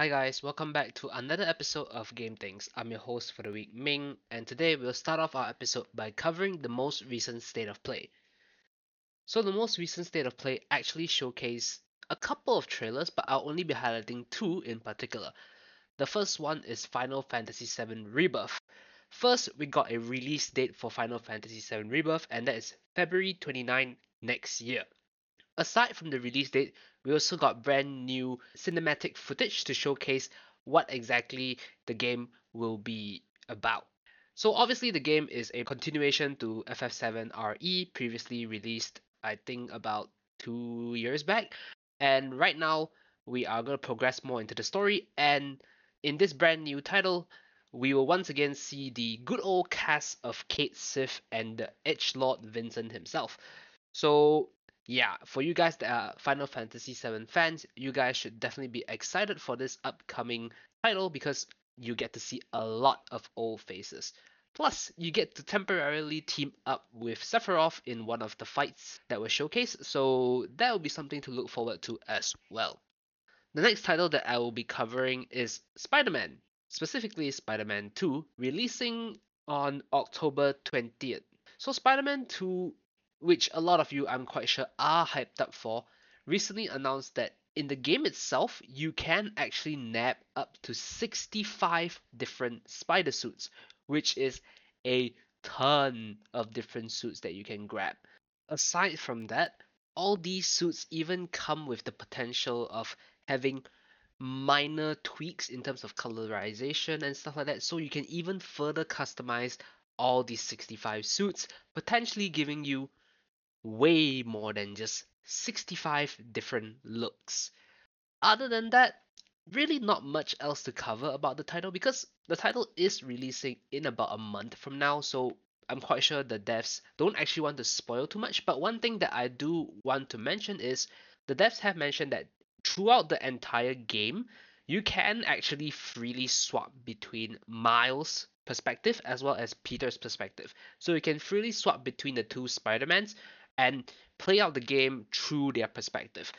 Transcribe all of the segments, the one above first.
Hi guys, welcome back to another episode of Game Things. I'm your host for the week, Ming, and today we'll start off our episode by covering the most recent state of play. So the most recent state of play actually showcased a couple of trailers, but I'll only be highlighting two in particular. The first one is Final Fantasy VII Rebirth. First, we got a release date for Final Fantasy VII Rebirth, and that is February 29 next year. Aside from the release date, we also got brand new cinematic footage to showcase what exactly the game will be about. So obviously the game is a continuation to FF7 RE previously released I think about 2 years back and right now we are going to progress more into the story and in this brand new title we will once again see the good old cast of Cait Sith and the Edge Lord Vincent himself. So yeah, for you guys that are Final Fantasy VII fans, you guys should definitely be excited for this upcoming title because you get to see a lot of old faces. Plus, you get to temporarily team up with Sephiroth in one of the fights that were showcased, so that will be something to look forward to as well. The next title that I will be covering is Spider Man, specifically Spider Man 2, releasing on October 20th. So, Spider Man 2, which a lot of you I'm quite sure are hyped up for, recently announced that in the game itself, you can actually nab up to 65 different spider suits, which is a ton of different suits that you can grab. Aside from that, all these suits even come with the potential of having minor tweaks in terms of colorization and stuff like that, so you can even further customize all these 65 suits, potentially giving you way more than just 65 different looks. Other than that, really not much else to cover about the title because the title is releasing in about a month from now, so I'm quite sure the devs don't actually want to spoil too much. But one thing that I do want to mention is the devs have mentioned that throughout the entire game, you can actually freely swap between Miles' perspective as well as Peter's perspective. So you can freely swap between the two Spider-Mans and play out the game through their perspective.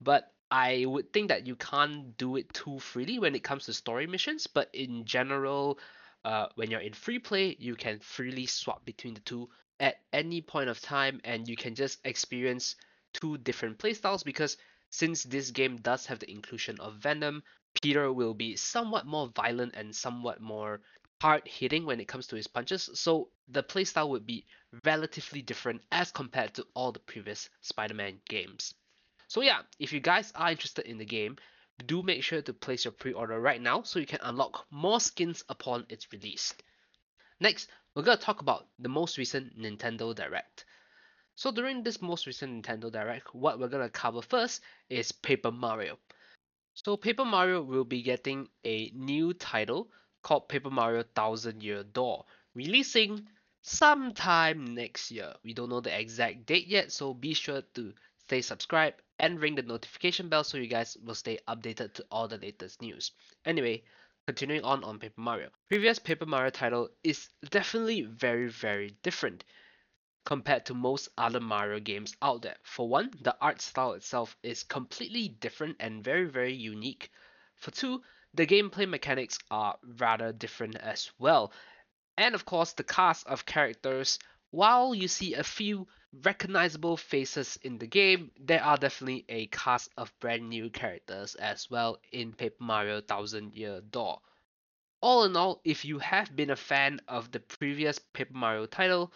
But I would think that you can't do it too freely when it comes to story missions, but in general, uh, when you're in free play, you can freely swap between the two at any point of time and you can just experience two different playstyles because since this game does have the inclusion of Venom, Peter will be somewhat more violent and somewhat more hard hitting when it comes to his punches, so the playstyle would be relatively different as compared to all the previous Spider Man games. So yeah, if you guys are interested in the game, do make sure to place your pre-order right now so you can unlock more skins upon its release. Next, we're going to talk about the most recent Nintendo Direct. So during this most recent Nintendo Direct, what we're going to cover first is Paper Mario. So Paper Mario will be getting a new title called Paper Mario Thousand Year Door, releasing sometime next year. We don't know the exact date yet, so be sure to stay subscribed and ring the notification bell so you guys will stay updated to all the latest news. Anyway, continuing on on Paper Mario. Previous Paper Mario title is definitely very very different compared to most other Mario games out there. For one, the art style itself is completely different and very very unique. For two, the gameplay mechanics are rather different as well. And of course, the cast of characters, while you see a few recognizable faces in the game, there are definitely a cast of brand new characters as well in Paper Mario Thousand Year Door. All in all, if you have been a fan of the previous Paper Mario title,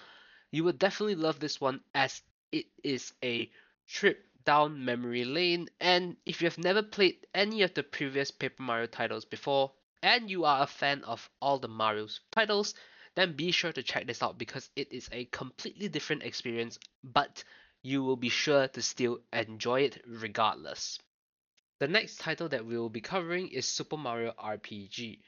you would definitely love this one as it is a trip down memory lane. And if you have never played any of the previous Paper Mario titles before, and you are a fan of all the Mario's titles, then be sure to check this out because it is a completely different experience, but you will be sure to still enjoy it regardless. The next title that we will be covering is Super Mario RPG,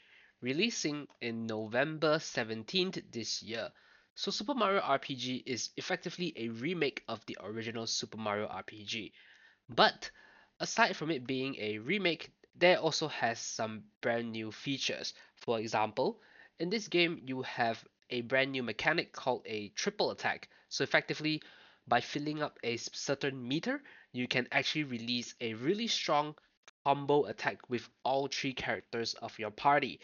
releasing in November 17th this year. So Super Mario RPG is effectively a remake of the original Super Mario RPG. But aside from it being a remake, there also has some brand new features. For example, in this game you have a brand new mechanic called a triple attack. So effectively, by filling up a certain meter, you can actually release a really strong combo attack with all three characters of your party.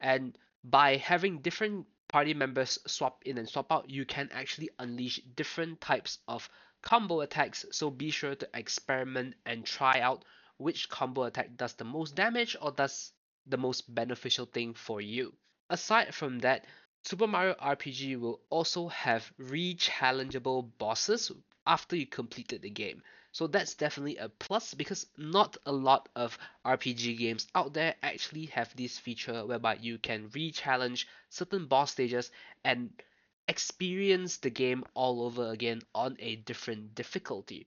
And by having different party members swap in and swap out, you can actually unleash different types of combo attacks. So be sure to experiment and try out which combo attack does the most damage or does the most beneficial thing for you. Aside from that, Super Mario RPG will also have re-challengeable bosses after you completed the game. So that's definitely a plus because not a lot of RPG games out there actually have this feature whereby you can re-challenge certain boss stages and experience the game all over again on a different difficulty.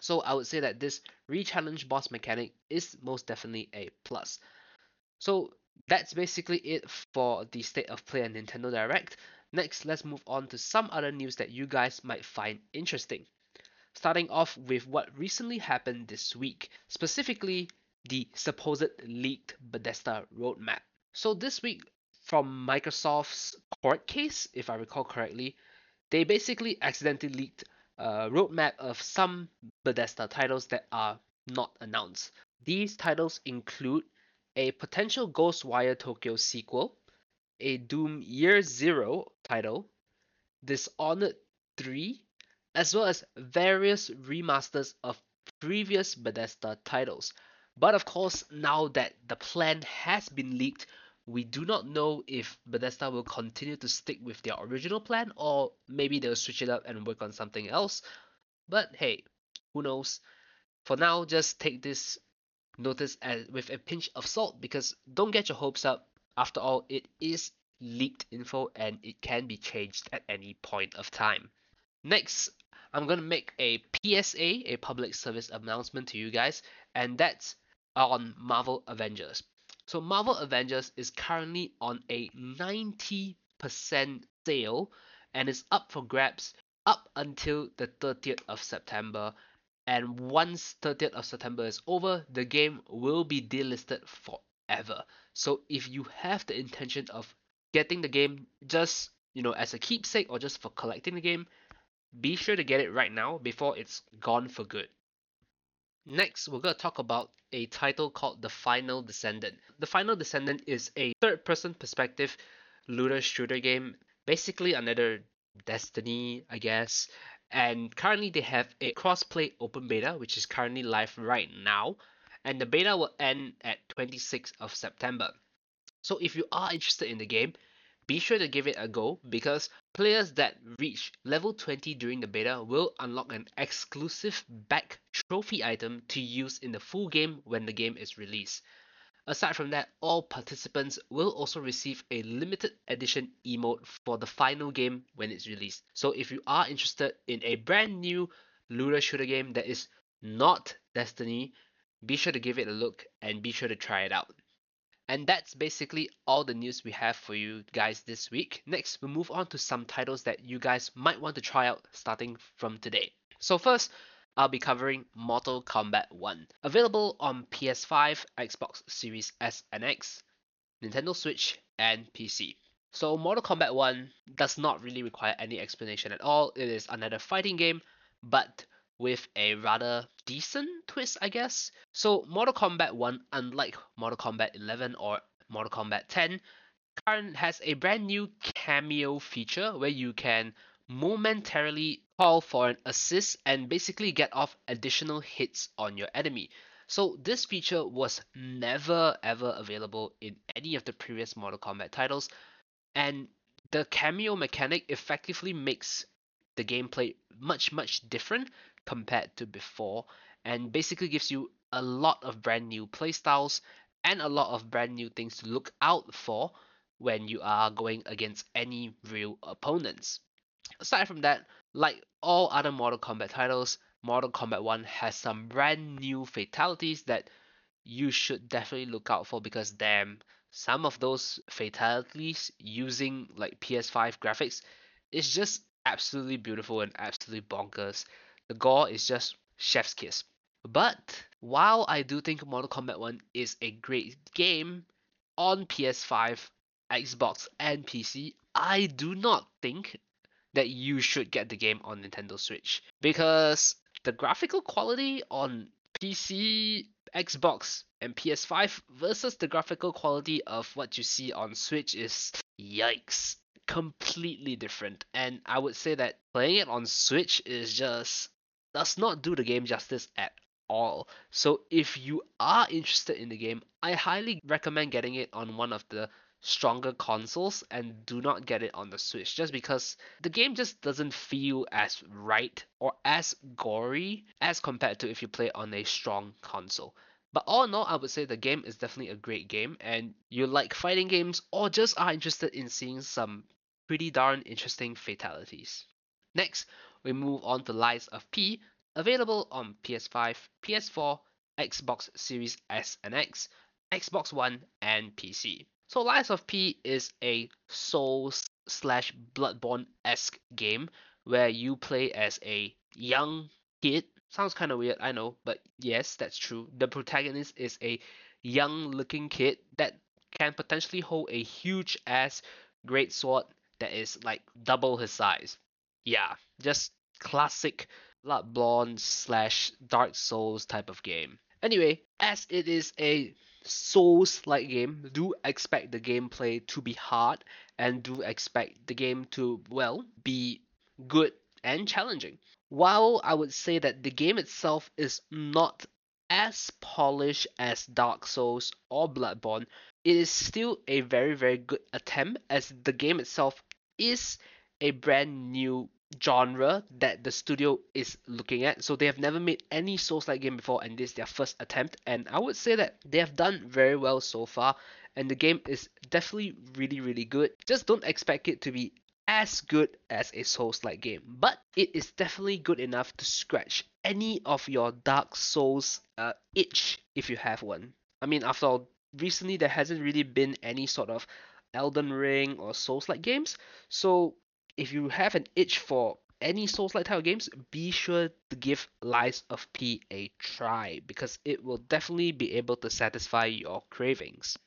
So I would say that this re-challenge boss mechanic is most definitely a plus. So that's basically it for the state of play and Nintendo Direct. Next, let's move on to some other news that you guys might find interesting starting off with what recently happened this week, specifically the supposed leaked Bethesda roadmap. So this week, from Microsoft's court case, if I recall correctly, they basically accidentally leaked a roadmap of some Bethesda titles that are not announced. These titles include a potential Ghostwire Tokyo sequel, a Doom Year Zero title, Dishonored 3, as well as various remasters of previous Bethesda titles. But of course, now that the plan has been leaked, we do not know if Bethesda will continue to stick with their original plan or maybe they'll switch it up and work on something else. But hey, who knows? For now, just take this notice as, with a pinch of salt because don't get your hopes up. After all, it is leaked info and it can be changed at any point of time. Next, I'm going to make a PSA, a public service announcement to you guys, and that's on Marvel Avengers. So Marvel Avengers is currently on a 90% sale and is up for grabs up until the 30th of September. And once 30th of September is over, the game will be delisted forever. So if you have the intention of getting the game just, you know, as a keepsake or just for collecting the game, be sure to get it right now before it's gone for good. Next, we're going to talk about a title called The Final Descendant. The Final Descendant is a third person perspective looter shooter game, basically another Destiny, I guess. And currently, they have a cross-play open beta, which is currently live right now. And the beta will end at 26th of September. So if you are interested in the game, be sure to give it a go because players that reach level 20 during the beta will unlock an exclusive back trophy item to use in the full game when the game is released. Aside from that, all participants will also receive a limited edition emote for the final game when it's released. So if you are interested in a brand new looter shooter game that is not Destiny, be sure to give it a look and be sure to try it out. And that's basically all the news we have for you guys this week. Next, we'll move on to some titles that you guys might want to try out starting from today. So first, I'll be covering Mortal Kombat 1. Available on PS5, Xbox Series S and X, Nintendo Switch, and PC. So Mortal Kombat 1 does not really require any explanation at all. It is another fighting game, but with a rather decent twist, I guess. So Mortal Kombat 1, unlike Mortal Kombat 11 or Mortal Kombat 10, current has a brand new cameo feature where you can momentarily call for an assist and basically get off additional hits on your enemy. So this feature was never ever available in any of the previous Mortal Kombat titles and the cameo mechanic effectively makes the gameplay much much different compared to before and basically gives you a lot of brand new playstyles and a lot of brand new things to look out for when you are going against any real opponents. Aside from that, like all other Mortal Kombat titles, Mortal Kombat 1 has some brand new fatalities that you should definitely look out for because damn, some of those fatalities using like PS5 graphics is just absolutely beautiful and absolutely bonkers. The gore is just chef's kiss. But while I do think Mortal Kombat 1 is a great game on PS5, Xbox, and PC, I do not think that you should get the game on Nintendo Switch because the graphical quality on PC, Xbox and PS5 versus the graphical quality of what you see on Switch is yikes, completely different. And I would say that playing it on Switch is just does not do the game justice at all. So if you are interested in the game, I highly recommend getting it on one of the stronger consoles and do not get it on the Switch just because the game just doesn't feel as right or as gory as compared to if you play on a strong console. But all in all, I would say the game is definitely a great game, and you like fighting games or just are interested in seeing some pretty darn interesting fatalities. Next, we move on to Lies of P, available on PS5, PS4, Xbox Series S and X, Xbox One, and PC. So Lies of P is a Souls slash Bloodborne esque game where you play as a young kid. Sounds kind of weird, I know, but yes, that's true. The protagonist is a young looking kid that can potentially hold a huge ass great sword that is like double his size. Yeah, just classic Bloodborne slash Dark Souls type of game. Anyway, as it is a Souls-like game, do expect the gameplay to be hard and do expect the game to, well, be good and challenging. While I would say that the game itself is not as polished as Dark Souls or Bloodborne, it is still a very, very good attempt as the game itself is a brand new genre that the studio is looking at. So they have never made any Souls-like game before, and this is their first attempt. And I would say that they have done very well so far, and the game is definitely really, really good. Just don't expect it to be as good as a Souls-like game, but it is definitely good enough to scratch any of your Dark Souls uh, itch if you have one. I mean, after all, recently there hasn't really been any sort of Elden Ring or Souls-like games, so if you have an itch for any Souls-like of games, be sure to give Lies of P a try because it will definitely be able to satisfy your cravings.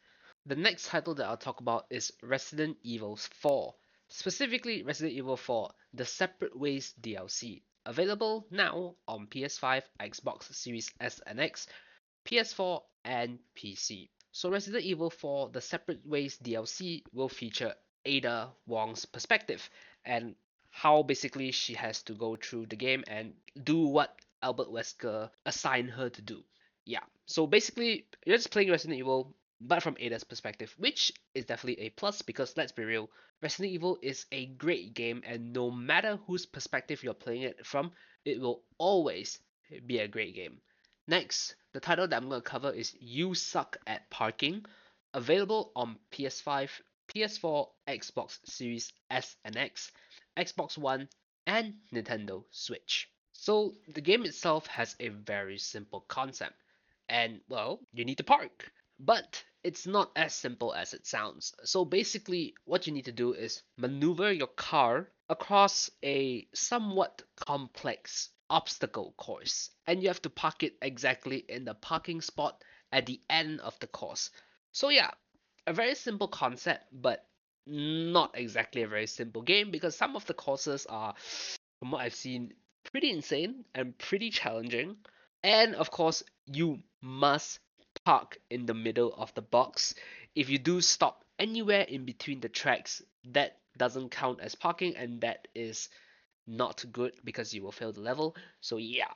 The next title that I'll talk about is Resident Evil 4, specifically Resident Evil 4: The Separate Ways DLC, available now on PS5, Xbox Series S and X, PS4, and PC. So Resident Evil 4: The Separate Ways DLC will feature Ada Wong's perspective and how basically she has to go through the game and do what Albert Wesker assigned her to do. Yeah, so basically, you're just playing Resident Evil, but from Ada's perspective, which is definitely a plus because let's be real, Resident Evil is a great game, and no matter whose perspective you're playing it from, it will always be a great game. Next, the title that I'm going to cover is You Suck at Parking, available on PS5, PS4, Xbox Series S and X, Xbox One, and Nintendo Switch. So the game itself has a very simple concept, and well, you need to park. But it's not as simple as it sounds. So basically, what you need to do is maneuver your car across a somewhat complex obstacle course, and you have to park it exactly in the parking spot at the end of the course. So yeah, a very simple concept, but not exactly a very simple game because some of the courses are, from what I've seen, pretty insane and pretty challenging. And of course, you must park in the middle of the box. If you do stop anywhere in between the tracks, that doesn't count as parking and that is not good because you will fail the level. So yeah,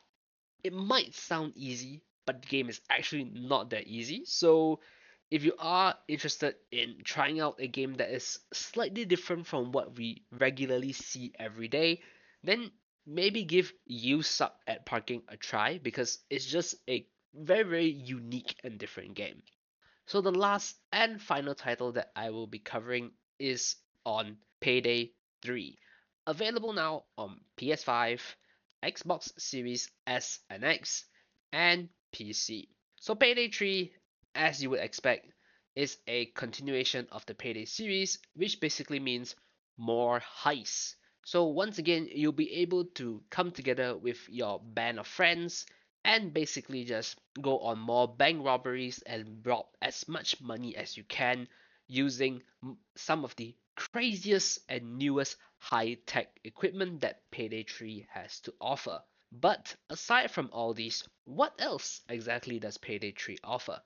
it might sound easy, but the game is actually not that easy. So if you are interested in trying out a game that is slightly different from what we regularly see every day, then maybe give You Suck at Parking a try because it's just a very, very unique and different game. So, the last and final title that I will be covering is on Payday 3, available now on PS5, Xbox Series S and X, and PC. So, Payday 3 as you would expect, is a continuation of the Payday series, which basically means more heists. So once again, you'll be able to come together with your band of friends and basically just go on more bank robberies and rob as much money as you can using some of the craziest and newest high-tech equipment that Payday 3 has to offer. But aside from all these, what else exactly does Payday 3 offer?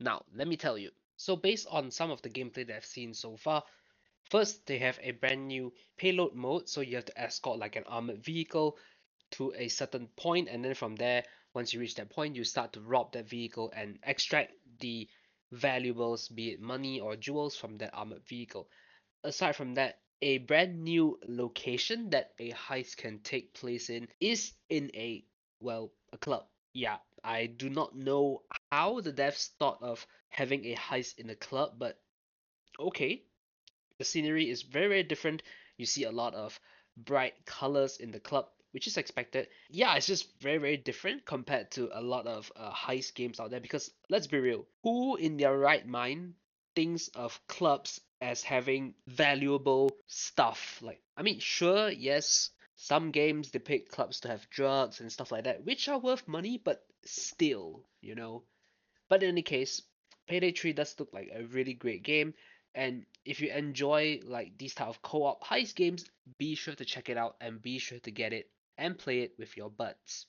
Now, let me tell you. So based on some of the gameplay that I've seen so far, first they have a brand new payload mode, so you have to escort like an armored vehicle to a certain point and then from there, once you reach that point, you start to rob that vehicle and extract the valuables, be it money or jewels from that armored vehicle. Aside from that, a brand new location that a heist can take place in is in a, well, a club. Yeah, I do not know how the devs thought of having a heist in a club, but okay. The scenery is very, very different. You see a lot of bright colors in the club, which is expected. Yeah, it's just very, very different compared to a lot of uh, heist games out there because let's be real, who in their right mind thinks of clubs as having valuable stuff. Like, I mean, sure, yes, some games depict clubs to have drugs and stuff like that, which are worth money, but still, you know. But in any case, Payday 3 does look like a really great game, and if you enjoy like these type of co-op heist games, be sure to check it out and be sure to get it and play it with your buds.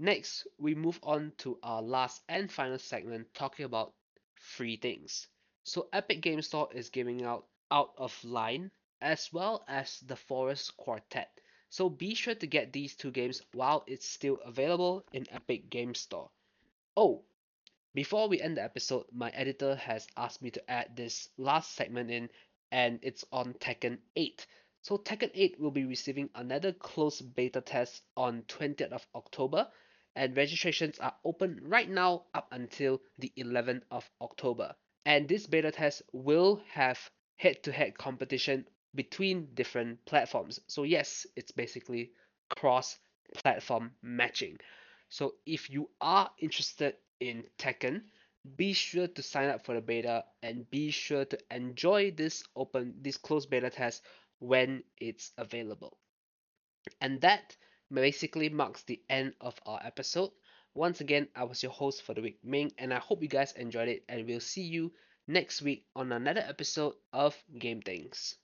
Next, we move on to our last and final segment talking about free things. So Epic Game Store is giving out Out of Line as well as The Forest Quartet. So be sure to get these two games while it's still available in Epic Game Store. Oh, before we end the episode, my editor has asked me to add this last segment in and it's on Tekken 8. So Tekken 8 will be receiving another closed beta test on 20th of October and registrations are open right now up until the 11th of October and this beta test will have head-to-head competition between different platforms. So yes, it's basically cross-platform matching. So if you are interested in Tekken, be sure to sign up for the beta and be sure to enjoy this open this closed beta test when it's available. And that basically marks the end of our episode. Once again, I was your host for the week, Ming, and I hope you guys enjoyed it, and we'll see you next week on another episode of Game Things.